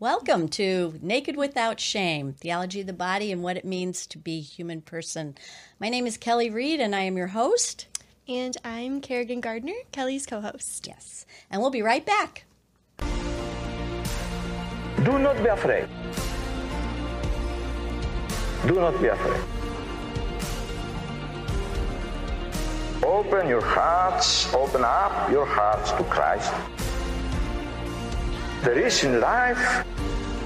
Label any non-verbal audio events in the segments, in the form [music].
Welcome to Naked Without Shame Theology of the Body and What It Means to Be Human Person. My name is Kelly Reed and I am your host. And I'm Kerrigan Gardner, Kelly's co host. Yes. And we'll be right back. Do not be afraid. Do not be afraid. Open your hearts, open up your hearts to Christ. There is in life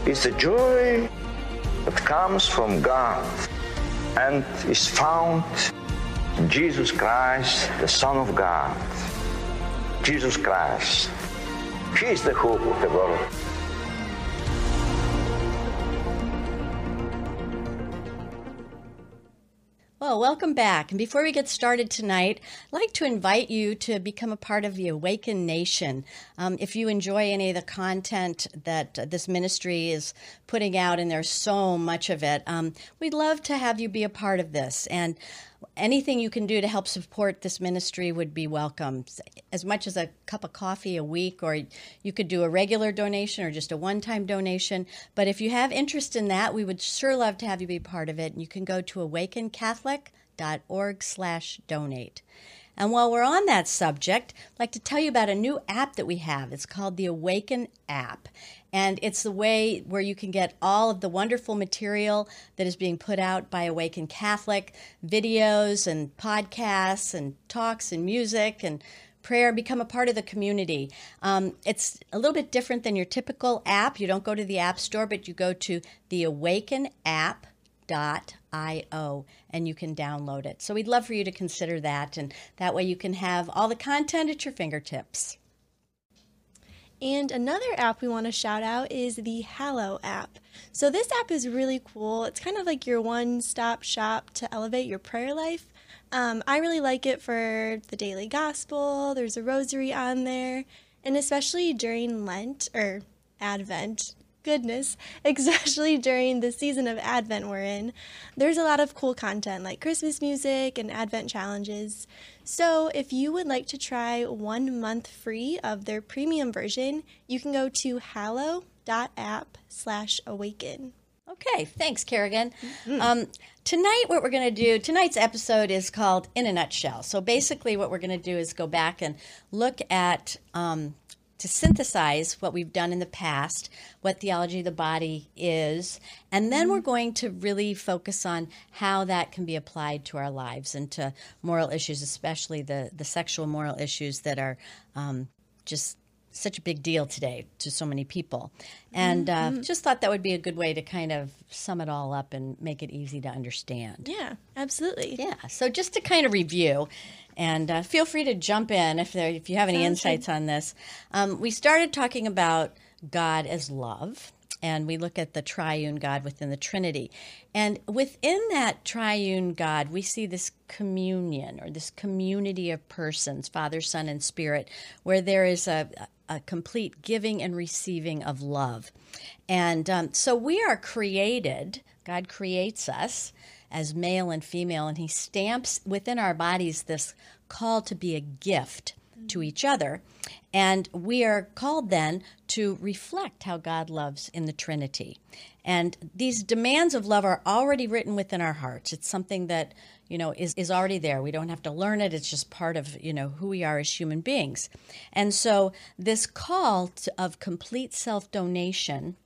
is a joy that comes from God and is found in Jesus Christ, the Son of God. Jesus Christ. He is the hope of the world. Well, welcome back. And before we get started tonight, I'd like to invite you to become a part of the Awaken Nation. Um, if you enjoy any of the content that this ministry is putting out, and there's so much of it, um, we'd love to have you be a part of this. And anything you can do to help support this ministry would be welcome. As much as a cup of coffee a week, or you could do a regular donation or just a one time donation. But if you have interest in that, we would sure love to have you be part of it. And you can go to awakencatholic.org slash donate. And while we're on that subject, I'd like to tell you about a new app that we have. It's called the Awaken app. And it's the way where you can get all of the wonderful material that is being put out by Awaken Catholic videos and podcasts and talks and music and prayer, become a part of the community. Um, it's a little bit different than your typical app. You don't go to the App Store, but you go to the Awaken app io and you can download it. So we'd love for you to consider that and that way you can have all the content at your fingertips. And another app we want to shout out is the Hallow app. So this app is really cool. It's kind of like your one-stop shop to elevate your prayer life. Um, I really like it for the daily gospel. There's a rosary on there, and especially during Lent or Advent, goodness, [laughs] especially during the season of Advent we're in. There's a lot of cool content like Christmas music and Advent challenges. So, if you would like to try one month free of their premium version, you can go to hallow.app slash awaken. Okay, thanks, Kerrigan. Mm-hmm. Um, tonight, what we're going to do, tonight's episode is called In a Nutshell. So, basically, what we're going to do is go back and look at um, to synthesize what we've done in the past, what theology of the body is, and then we're going to really focus on how that can be applied to our lives and to moral issues, especially the, the sexual moral issues that are um, just such a big deal today to so many people. And uh, mm-hmm. just thought that would be a good way to kind of sum it all up and make it easy to understand. Yeah, absolutely. Yeah. So just to kind of review, and uh, feel free to jump in if there if you have any Sounds insights good. on this. Um, we started talking about God as love, and we look at the triune God within the Trinity. And within that triune God, we see this communion or this community of persons, Father, Son, and Spirit, where there is a, a complete giving and receiving of love. And um, so we are created, God creates us as male and female, and He stamps within our bodies this call to be a gift to each other. And we are called then to reflect how God loves in the Trinity. And these demands of love are already written within our hearts. It's something that, you know, is, is already there. We don't have to learn it. It's just part of, you know, who we are as human beings. And so this call to, of complete self donation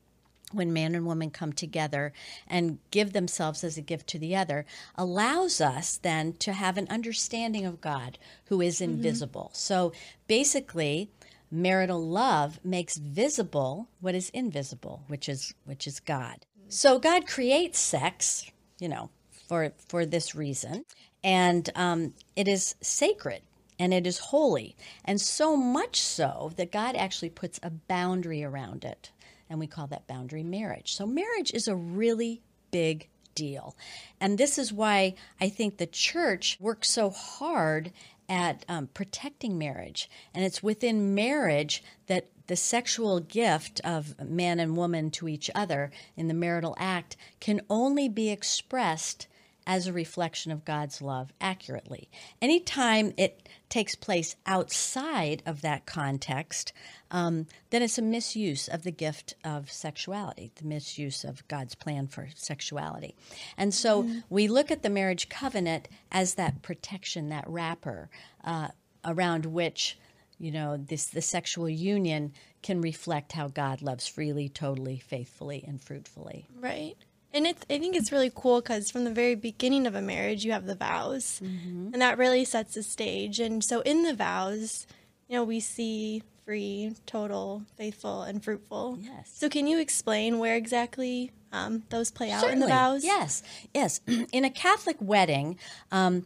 when man and woman come together and give themselves as a gift to the other allows us then to have an understanding of God who is mm-hmm. invisible. So basically marital love makes visible what is invisible, which is which is God. So God creates sex, you know, for for this reason, and um, it is sacred and it is holy, and so much so that God actually puts a boundary around it and we call that boundary marriage. So, marriage is a really big deal. And this is why I think the church works so hard at um, protecting marriage. And it's within marriage that the sexual gift of man and woman to each other in the marital act can only be expressed as a reflection of God's love accurately. Anytime it takes place outside of that context, um, then it's a misuse of the gift of sexuality, the misuse of God's plan for sexuality. And so mm-hmm. we look at the marriage covenant as that protection, that wrapper uh, around which you know this the sexual union can reflect how God loves freely, totally, faithfully, and fruitfully. Right. And it's, I think it's really cool because from the very beginning of a marriage, you have the vows, mm-hmm. and that really sets the stage. And so in the vows, you know, we see free, total, faithful, and fruitful. Yes. So can you explain where exactly um, those play out Certainly. in the vows? Yes, yes. [clears throat] In a Catholic wedding, um,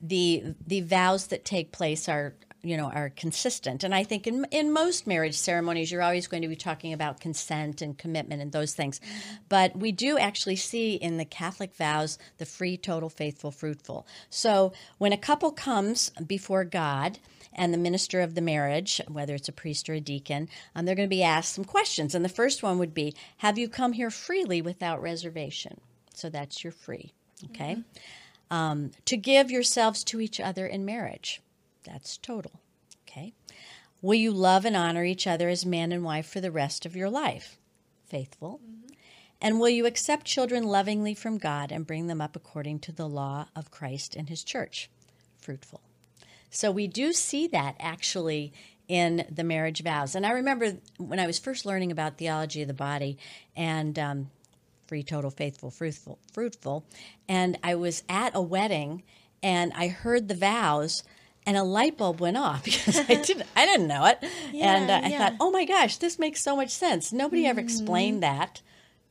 the the vows that take place are you know are consistent and i think in in most marriage ceremonies you're always going to be talking about consent and commitment and those things but we do actually see in the catholic vows the free total faithful fruitful so when a couple comes before god and the minister of the marriage, whether it's a priest or a deacon, um, they're going to be asked some questions. And the first one would be Have you come here freely without reservation? So that's your free, okay? Mm-hmm. Um, to give yourselves to each other in marriage. That's total. Okay. Will you love and honor each other as man and wife for the rest of your life? Faithful. Mm-hmm. And will you accept children lovingly from God and bring them up according to the law of Christ and his church? Fruitful. So we do see that actually in the marriage vows. And I remember when I was first learning about theology of the body and um, free, total, faithful, fruitful, fruitful, and I was at a wedding and I heard the vows and a light bulb went off [laughs] because I didn't I didn't know it, yeah, and uh, I yeah. thought, oh my gosh, this makes so much sense. Nobody mm-hmm. ever explained that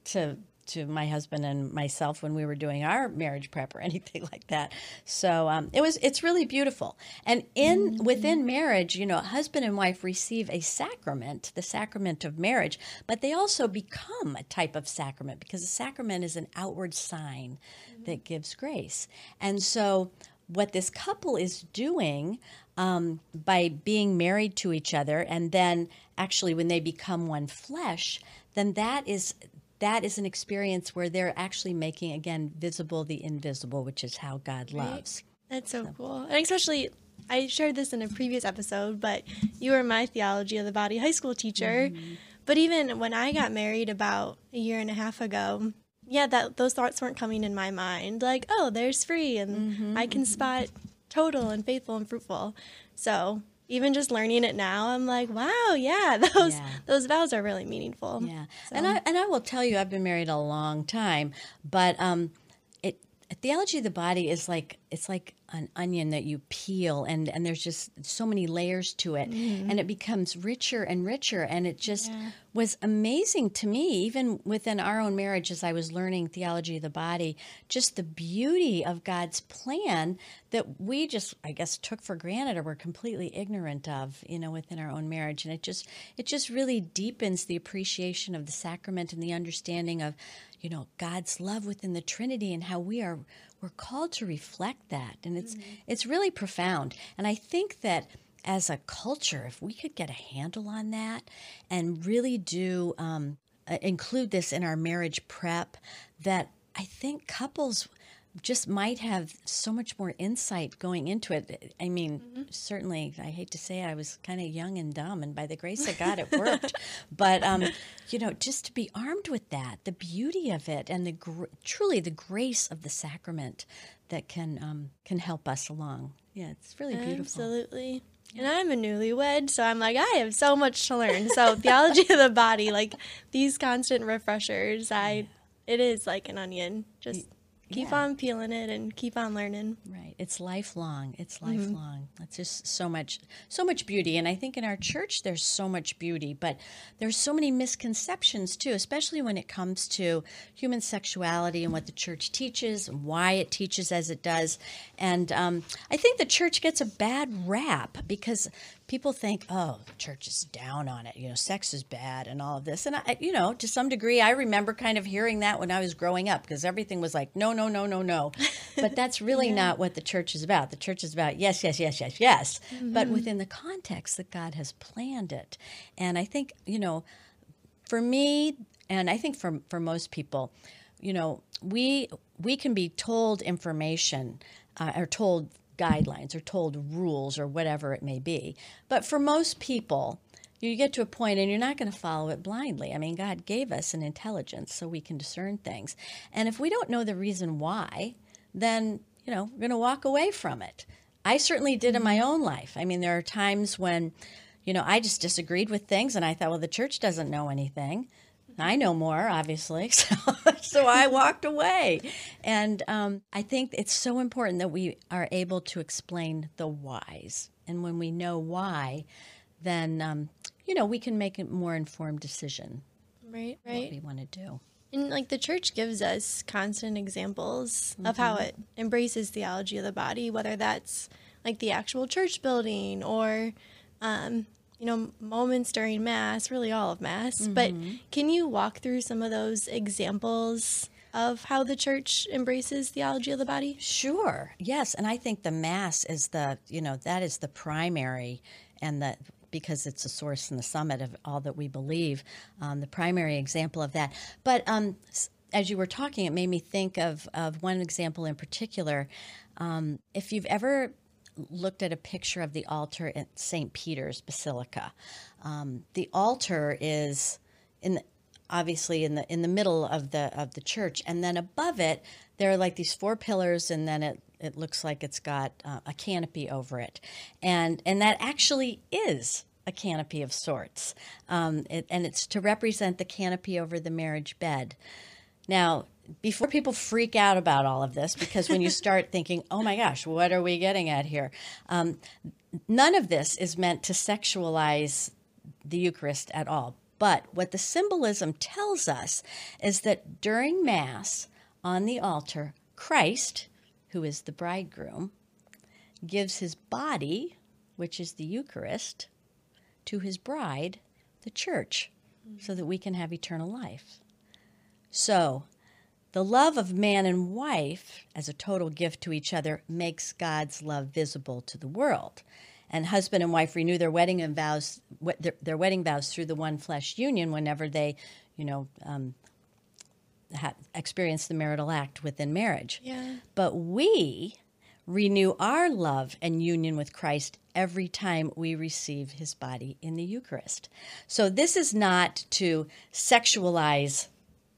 to to my husband and myself when we were doing our marriage prep or [laughs] anything like that. So um, it was it's really beautiful. And in mm-hmm. within marriage, you know, husband and wife receive a sacrament, the sacrament of marriage, but they also become a type of sacrament because a sacrament is an outward sign mm-hmm. that gives grace. And so what this couple is doing um, by being married to each other and then actually when they become one flesh then that is that is an experience where they're actually making again visible the invisible which is how god loves right. that's so, so cool and especially i shared this in a previous episode but you were my theology of the body high school teacher mm-hmm. but even when i got married about a year and a half ago yeah, that those thoughts weren't coming in my mind. Like, oh, there's free, and mm-hmm, I can mm-hmm. spot total and faithful and fruitful. So even just learning it now, I'm like, wow, yeah, [laughs] those yeah. those vows are really meaningful. Yeah, so. and I and I will tell you, I've been married a long time, but um, theology of the body is like it's like an onion that you peel and and there's just so many layers to it mm-hmm. and it becomes richer and richer and it just yeah. was amazing to me even within our own marriage as I was learning theology of the body just the beauty of God's plan that we just I guess took for granted or were completely ignorant of you know within our own marriage and it just it just really deepens the appreciation of the sacrament and the understanding of you know God's love within the Trinity and how we are we're called to reflect that and it's mm-hmm. it's really profound and i think that as a culture if we could get a handle on that and really do um, uh, include this in our marriage prep that i think couples just might have so much more insight going into it. I mean, mm-hmm. certainly, I hate to say it, I was kind of young and dumb, and by the grace of God, it worked. [laughs] but um, you know, just to be armed with that, the beauty of it, and the gr- truly the grace of the sacrament that can um, can help us along. Yeah, it's really beautiful. Absolutely. And I'm a newlywed, so I'm like, I have so much to learn. So theology of the body, like these constant refreshers, I it is like an onion. Just keep yeah. on peeling it and keep on learning right it's lifelong it's mm-hmm. lifelong mm-hmm. it's just so much so much beauty and i think in our church there's so much beauty but there's so many misconceptions too especially when it comes to human sexuality and what the church teaches and why it teaches as it does and um, i think the church gets a bad rap because people think, oh, the church is down on it. You know, sex is bad and all of this. And I, you know, to some degree, I remember kind of hearing that when I was growing up because everything was like, no, no, no, no, no. But that's really [laughs] yeah. not what the church is about. The church is about yes, yes, yes, yes, yes, mm-hmm. but within the context that God has planned it. And I think, you know, for me, and I think for for most people, you know, we we can be told information uh, or told guidelines or told rules or whatever it may be. But for most people, you get to a point and you're not going to follow it blindly. I mean, God gave us an intelligence so we can discern things. And if we don't know the reason why, then, you know, we're going to walk away from it. I certainly did in my mm-hmm. own life. I mean, there are times when, you know, I just disagreed with things and I thought, well, the church doesn't know anything. I know more, obviously. [laughs] So, so I walked away. And um, I think it's so important that we are able to explain the whys. And when we know why, then, um, you know, we can make a more informed decision Right, what we want to do. And like the church gives us constant examples of how it embraces theology of the body, whether that's like the actual church building or, um, you know, moments during Mass, really all of Mass. But can you walk through some of those examples of how the church embraces theology of the body? Sure. Yes, and I think the mass is the, you know, that is the primary and the because it's a source and the summit of all that we believe, um, the primary example of that. But um, as you were talking, it made me think of, of one example in particular. Um, if you've ever looked at a picture of the altar at St. Peter's Basilica, um, the altar is in the, obviously in the in the middle of the of the church, and then above it there are like these four pillars, and then it it looks like it's got uh, a canopy over it, and and that actually is a canopy of sorts, um, it, and it's to represent the canopy over the marriage bed. Now, before people freak out about all of this, because when you [laughs] start thinking, oh my gosh, what are we getting at here? Um, none of this is meant to sexualize the Eucharist at all. But what the symbolism tells us is that during Mass on the altar, Christ, who is the bridegroom, gives his body, which is the Eucharist, to his bride, the church, so that we can have eternal life. So, the love of man and wife as a total gift to each other makes God's love visible to the world. And husband and wife renew their wedding and vows, their, their wedding vows through the one flesh union whenever they, you know, um, ha- experience the marital act within marriage. Yeah. But we renew our love and union with Christ every time we receive his body in the Eucharist. So this is not to sexualize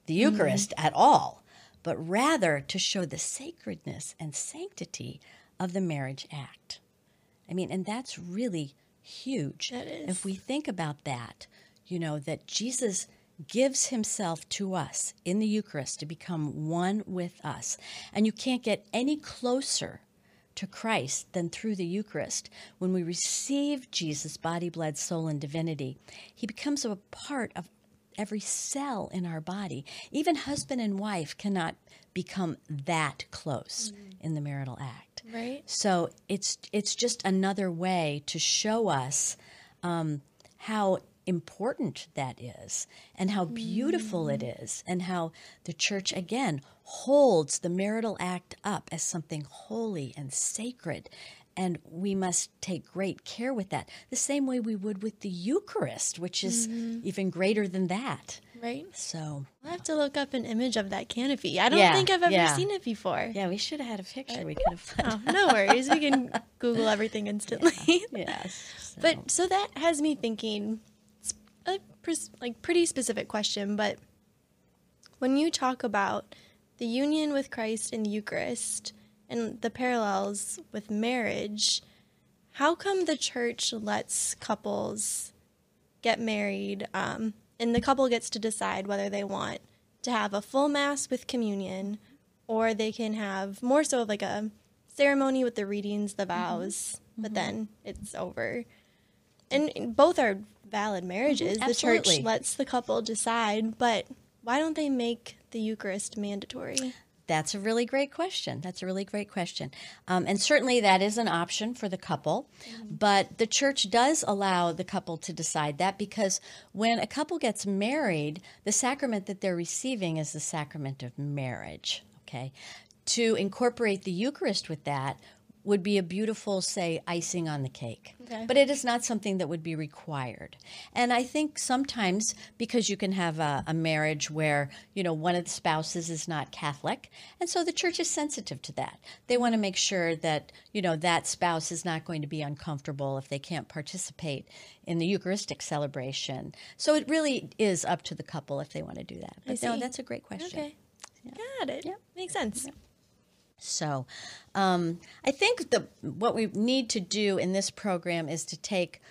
the mm-hmm. Eucharist at all, but rather to show the sacredness and sanctity of the marriage act. I mean, and that's really huge. That is. If we think about that, you know, that Jesus gives himself to us in the Eucharist to become one with us. And you can't get any closer to Christ than through the Eucharist. When we receive Jesus' body, blood, soul, and divinity, he becomes a part of every cell in our body. Even husband and wife cannot become that close in the marital act. Right. So it's it's just another way to show us um, how important that is, and how beautiful it is, and how the church again holds the marital act up as something holy and sacred. And we must take great care with that, the same way we would with the Eucharist, which is mm-hmm. even greater than that. Right. So, I'll have to look up an image of that canopy. I don't Yeah, think I've ever yeah. seen it before. yeah, we should have had a picture. We could have. Oh, no worries. We can Google everything [laughs] instantly. yes. [laughs] so- But so that has me thinking, it's a pres- like pretty specific question, but when you talk about the union with Christ in the Eucharist and the parallels with marriage, how come the church lets couples get married um, and the couple gets to decide whether they want to have a full mass with communion or they can have more so of like a ceremony with the readings, the vows, but then it's over. And both are valid marriages. The church lets the couple decide, but why don't they make the Eucharist mandatory? That's a really great question. That's a really great question. Um, and certainly that is an option for the couple. But the church does allow the couple to decide that because when a couple gets married, the sacrament that they're receiving is the sacrament of marriage. Okay. To incorporate the Eucharist with that would be a beautiful, say, icing on the cake. Okay. But it is not something that would be required. And I think sometimes because you can have a, a marriage where, you know, one of the spouses is not Catholic, and so the church is sensitive to that. They want to make sure that, you know, that spouse is not going to be uncomfortable if they can't participate in the Eucharistic celebration. So it really is up to the couple if they want to do that. But no, that's a great question. Okay. Got it. Makes sense. So, um, I think the what we need to do in this program is to take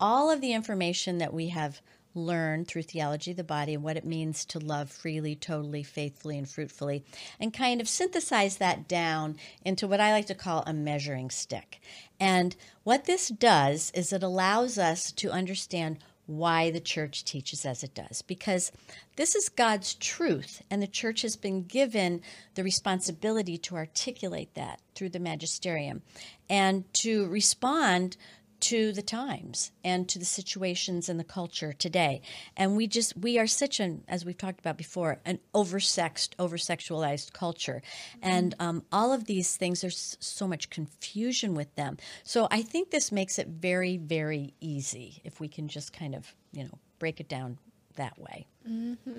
all of the information that we have learned through theology of the body and what it means to love freely, totally, faithfully, and fruitfully, and kind of synthesize that down into what I like to call a measuring stick. And what this does is it allows us to understand why the church teaches as it does because this is God's truth and the church has been given the responsibility to articulate that through the magisterium and to respond to the times and to the situations and the culture today. And we just we are such an as we've talked about before an oversexed oversexualized culture. And um, all of these things there's so much confusion with them. So i think this makes it very very easy if we can just kind of you know break it down that way.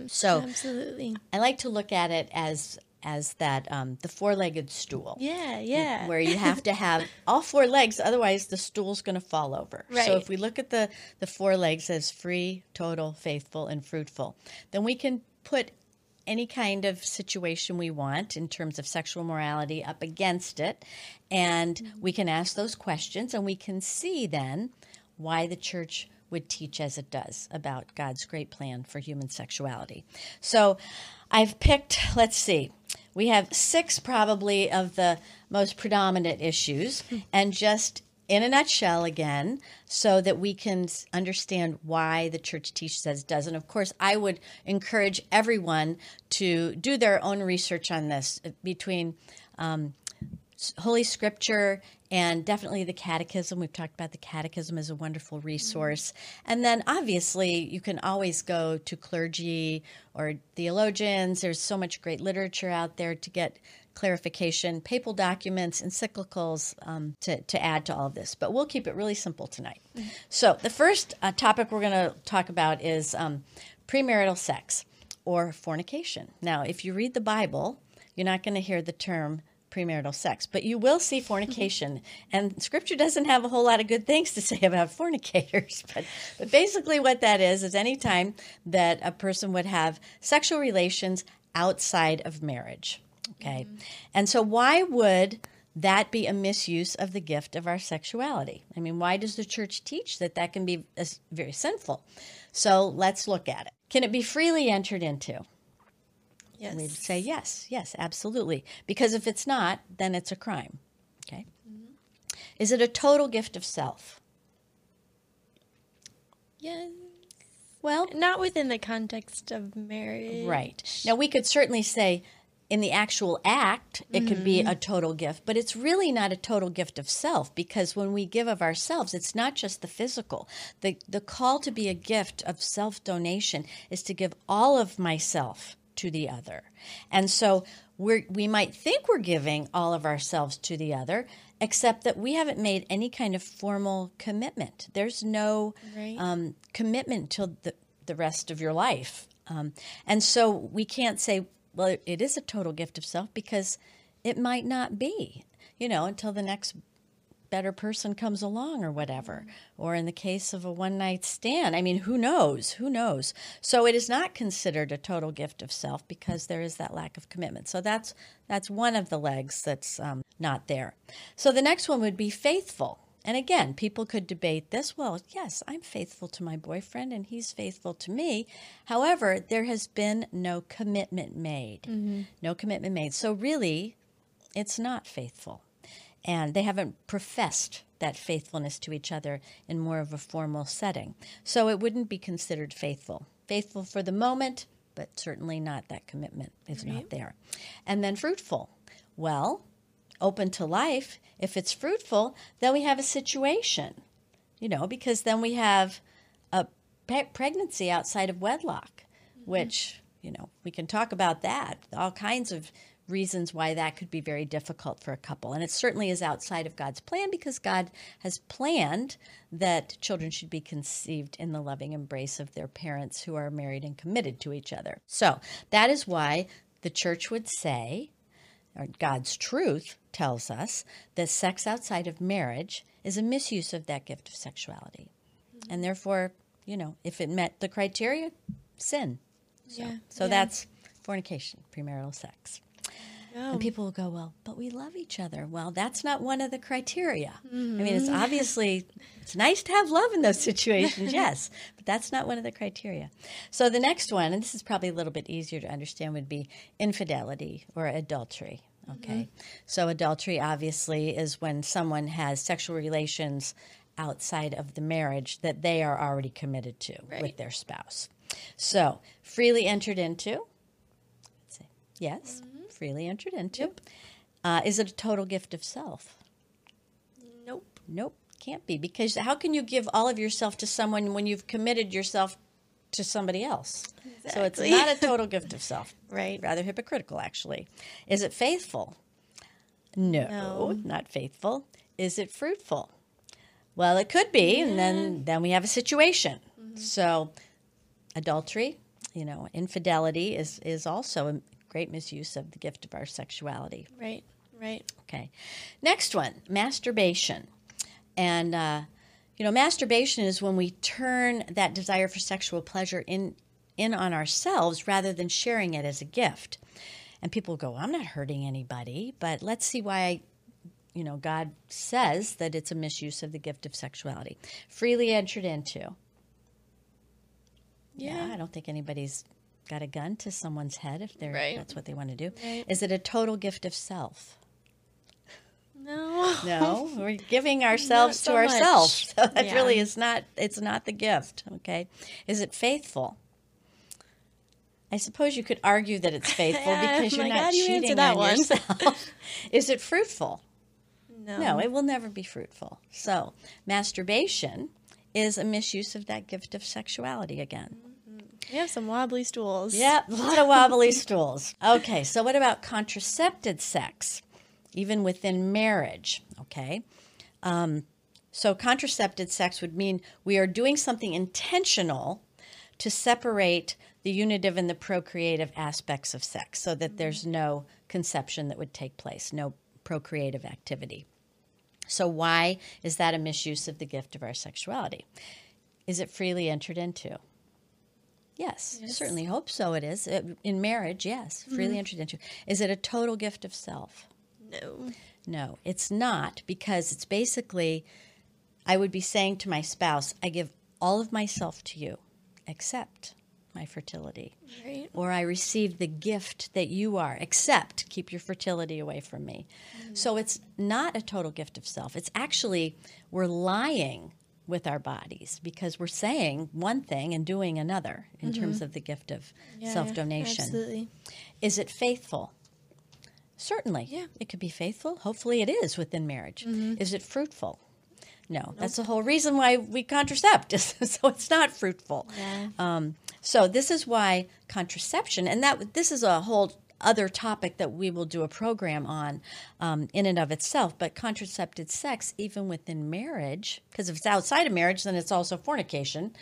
So Absolutely. i like to look at it as as that um, the four-legged stool. Yeah, yeah. [laughs] where you [laughs] have to have all four legs otherwise the stool's going to fall over. So if we look at the the four legs as free total faithful and fruitful then we can put any kind of situation we want in terms of sexual morality up against it. And we can ask those questions and we can see then why the church would teach as it does about God's great plan for human sexuality. So I've picked, let's see, we have six probably of the most predominant issues, and just in a nutshell again, so that we can understand why the church teaches as does. And of course, I would encourage everyone to do their own research on this uh, between Holy Scripture and definitely the Catechism. We've talked about the Catechism as a wonderful resource. And then obviously, you can always go to clergy or theologians. There's so much great literature out there to get clarification, papal documents, encyclicals um, to, to add to all of this. But we'll keep it really simple tonight. So, the first uh, topic we're going to talk about is um, premarital sex or fornication. Now, if you read the Bible, you're not going to hear the term premarital sex, but you will see fornication. and scripture doesn't have a whole lot of good things to [laughs] say about fornicators. [laughs] But, but basically, what that is, is any time that a person would have sexual relations outside of marriage. Okay. And so, why would that be a misuse of the gift of our sexuality? I mean, why does the church teach that that can be uh, very sinful? So, let's look at it. Can it be freely entered into? Yes. We'd say yes, yes, absolutely. Because if it's not, then it's a crime. Okay. Mm-hmm. Is it a total gift of self? Yes. Well, Not within the context of marriage. right. Now we could certainly say in the actual act it could be mm-hmm. a total gift, but it's really not a total gift of self because when we give of ourselves, it's not just the physical. The the call to be a gift of self-donation is to give all of myself to the other. And so we're, we might think we're giving all of ourselves to the other, except that we haven't made any kind of formal commitment. There's no Right. um, commitment till the, the rest of your life. Um, and so we can't say, well, it is a total gift of self because it might not be, you know, until the next better person comes along or whatever. Or in the case of a one night stand, I mean, who knows? Who knows? So it is not considered a total gift of self because there is that lack of commitment. So that's that's one of the legs that's um, not there. So the next one would be faithful. And again, people could debate this. Well, yes, I'm faithful to my boyfriend and he's faithful to me. However, there has been no commitment made. No commitment made. So really, it's not faithful and they haven't professed that faithfulness to each other in more of a formal setting. So it wouldn't be considered faithful. Faithful for the moment, but certainly not that commitment is not there. And then fruitful. Well, open to life, if it's fruitful, then we have a situation, you know, because then we have a pe- pregnancy outside of wedlock, mm-hmm. which, you know, we can talk about that. All kinds of reasons why that could be very difficult for a couple. And it certainly is outside of God's plan because God has planned that children should be conceived in the loving embrace of their parents who are married and committed to each other. So that is why the church would say, or God's truth tells us, that sex outside of marriage is a misuse of that gift of sexuality. Mm-hmm. And therefore, you know, if it met the criteria, sin. So, Yeah, so yeah. that's fornication, premarital sex. Oh. And people will go, well, but we love each other. Well, that's not one of the criteria. I mean, Mm-hmm. it's [laughs] obviously it's nice to have love in those situations, yes, but that's not one of the criteria. So the next one, and this is probably a little bit easier to understand, would be infidelity or adultery. Okay, so adultery obviously is when someone has sexual relations outside of the marriage that they are already committed to with their spouse. So freely entered into. Let's see. Freely entered into. Uh, is it a total gift of self? Nope. Nope, can't be. Because how can you give all of yourself to someone when you've committed yourself to somebody else? So it's not a [laughs] total gift of self. Right. Rather hypocritical, actually. Is it faithful? No, No. not faithful. Is it fruitful? Well, it could be, and then then we have a situation. So, adultery, you know, infidelity is is also great misuse of the gift of our sexuality. Right. Right. Okay. Next one, masturbation. And, uh, you know, masturbation is when we turn that desire for sexual pleasure in, in on ourselves rather than sharing it as a gift. And people go, I'm not hurting anybody, but let's see why, I you know, God says that it's a misuse of the gift of sexuality. Freely entered into. Yeah, I don't think anybody's got a gun to someone's head if they're Right. that's what they want to do. Right. Is it a total gift of self? No. No, [laughs] we're giving ourselves so to much. ourselves. [laughs] So that Yeah. really is not it's not the gift, okay? Is it faithful? I suppose you could argue that it's [laughs] faithful Yeah, because you're not how do you cheating that on one? yourself. is it fruitful? No. No, it will never be fruitful. So, masturbation is a misuse of that gift of sexuality again. We have some wobbly stools. Yep, a lot of wobbly [laughs] stools. Okay, so what about contracepted sex, even within marriage? Okay, um, so contracepted sex would mean we are doing something intentional to separate the unitive and the procreative aspects of sex so that there's no conception that would take place, no procreative activity. So, why is that a misuse of the gift of our sexuality? Is it freely entered into? Yes, certainly hope so. It is in marriage. Yes, freely mm-hmm. entered into. Is it a total gift of self? No. No, it's not because it's basically I would be saying to my spouse, I give all of myself to you except my fertility. Right. Or I receive the gift that you are, except keep your fertility away from me. Mm. So it's not a total gift of self. It's actually, we're lying with our bodies because we're saying one thing and doing another in terms of the gift of Yeah, self donation. Absolutely. Is it faithful? Certainly. Yeah. It could be faithful. Hopefully, it is within marriage. Is it fruitful? No. That's the whole reason why we contracept, [laughs] so it's not fruitful. Yeah. Um, so this is why contraception, and that this is a whole other topic that we will do a program on um, in and of itself. But contracepted sex, even within marriage, because if it's outside of marriage, then it's also fornication.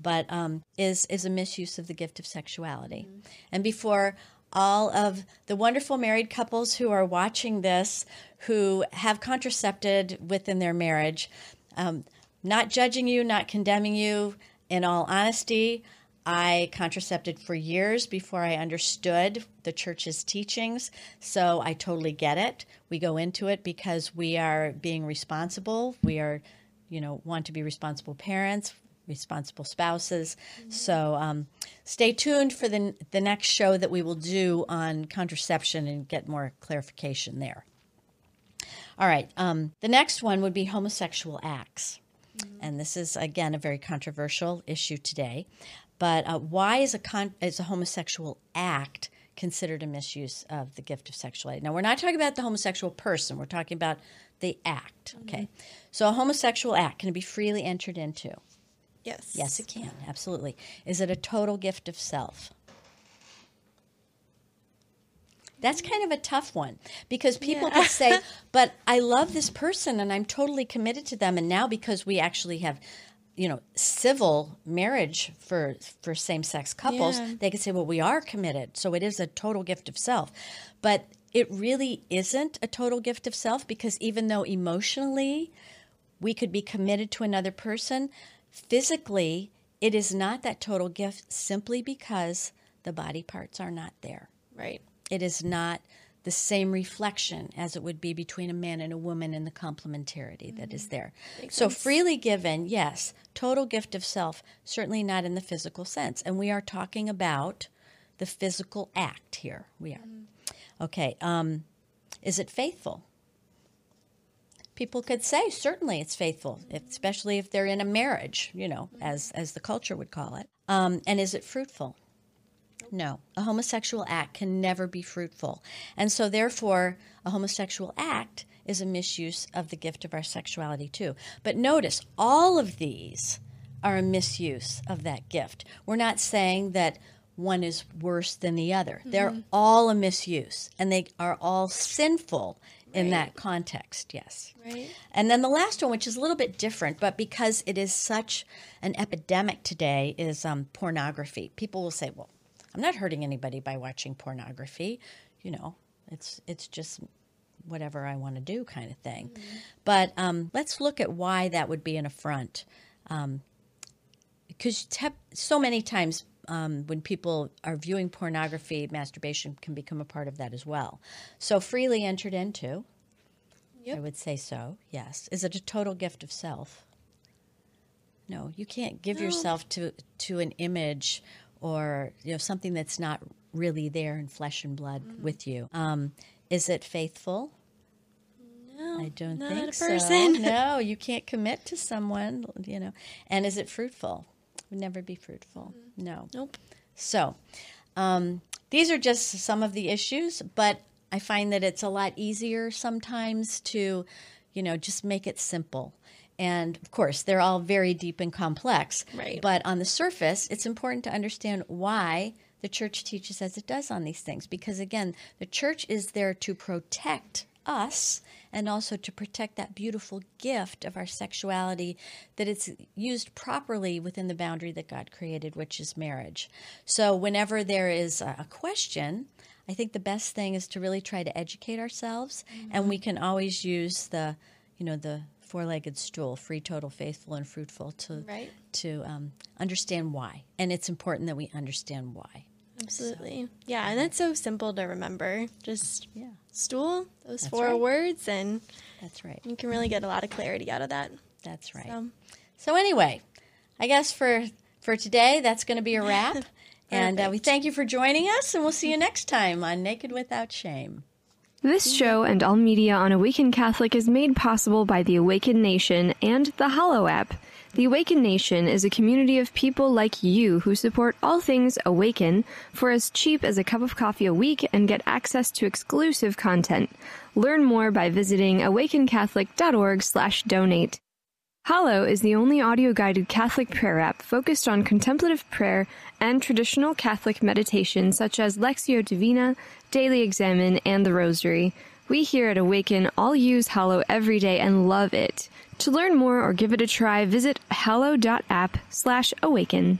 But um, is is a misuse of the gift of sexuality. And before all of the wonderful married couples who are watching this, who have contracepted within their marriage, um, not judging you, not condemning you. In all honesty, I contracepted for years before I understood the church's teachings. So I totally get it. We go into it because we are being responsible. We are, you know, want to be responsible parents, responsible spouses. So um, stay tuned for the, the next show that we will do on contraception and get more clarification there. All right. Um, the next one would be homosexual acts. And this is, again, a very controversial issue today. But uh, why is a, con- is a homosexual act considered a misuse of the gift of sexuality? Now, we're not talking about the homosexual person, we're talking about the act. Okay. So, a homosexual act can it be freely entered into. Yes. Yes, it can. Absolutely. Is it a total gift of self? That's kind of a tough one because people yeah. could say, [laughs] "But I love this person and I'm totally committed to them." And now because we actually have you know civil marriage for for same sex couples yeah. they can say well we are committed. So it is a total gift of self. But it really isn't a total gift of self because even though emotionally we could be committed to another person physically it is not that total gift simply because the body parts are not there right? It is not the same reflection as it would be between a man and a woman in the complementarity mm-hmm. that is mm-hmm. there. Makes so, sense. freely given, yes, total gift of self, certainly not in the physical sense. And we are talking about the physical act here. We are. Mm-hmm. Okay, um, is it faithful? People could say certainly it's faithful, especially if they're in a marriage, you know, mm-hmm. as as the culture would call it. Um, and is it fruitful? No, a homosexual act can never be fruitful. And so, therefore, a homosexual act is a misuse of the gift of our sexuality, too. But notice, all of these are a misuse of that gift. We're not saying that one is worse than the other. Mm-hmm. They're all a misuse, and they are all sinful in that context, yes. Right. And then the last one, which is a little bit different, but because it is such an epidemic today, is um, pornography. People will say, well, I'm not hurting anybody by watching pornography. You know, it's it's just whatever I want to do kind of thing. Mm-hmm. But um, let's look at why that would be an affront. Um, because so many times um, when people are viewing pornography, masturbation can become a part of that as well. So freely entered into, yep. I would say so. Yes, is it a total gift of self? No, you can't give no. yourself to to an image or you know something that's not really there in flesh and blood mm-hmm. with you. Um, is it faithful? No, I don't think so. [laughs] No, [laughs] you can't commit to someone, you know. And is it fruitful? Would never be fruitful. Mm-hmm. No. Nope. So, um, these are just some of the issues, but I find that it's a lot easier sometimes to, you know, just make it simple. And of course, they're all very deep and complex. Right. But on the surface, it's important to understand why the church teaches as it does on these things. Because again, the church is there to protect us and also to protect that beautiful gift of our sexuality that it's used properly within the boundary that God created, which is marriage. So, whenever there is a question, I think the best thing is to really try to educate ourselves, mm-hmm. and we can always use the, you know, the four-legged stool, free, total, faithful, and fruitful, to right. to um, understand why. And it's important that we understand why. Absolutely, so, yeah, and that's so simple to remember. Just yeah, stool, those that's four right. words, and that's right. You can really get a lot of clarity out of that. That's right. So, so anyway, I guess for for today, that's going to be a wrap. [laughs] and uh, we thank you for joining us, and we'll see you next time on Naked Without Shame. This show and all media on Awaken Catholic is made possible by the Awaken Nation and the Hallow app. The Awaken Nation is a community of people like you who support all things Awaken for as cheap as a cup of coffee a week and get access to exclusive content. Learn more by visiting awakencatholic.org/donate. Hallow is the only audio guided Catholic prayer app focused on contemplative prayer and traditional Catholic meditation such as Lectio Divina, Daily Examen, and the Rosary. We here at Awaken all use Hallow every day and love it. To learn more or give it a try, visit hallow.app slash awaken.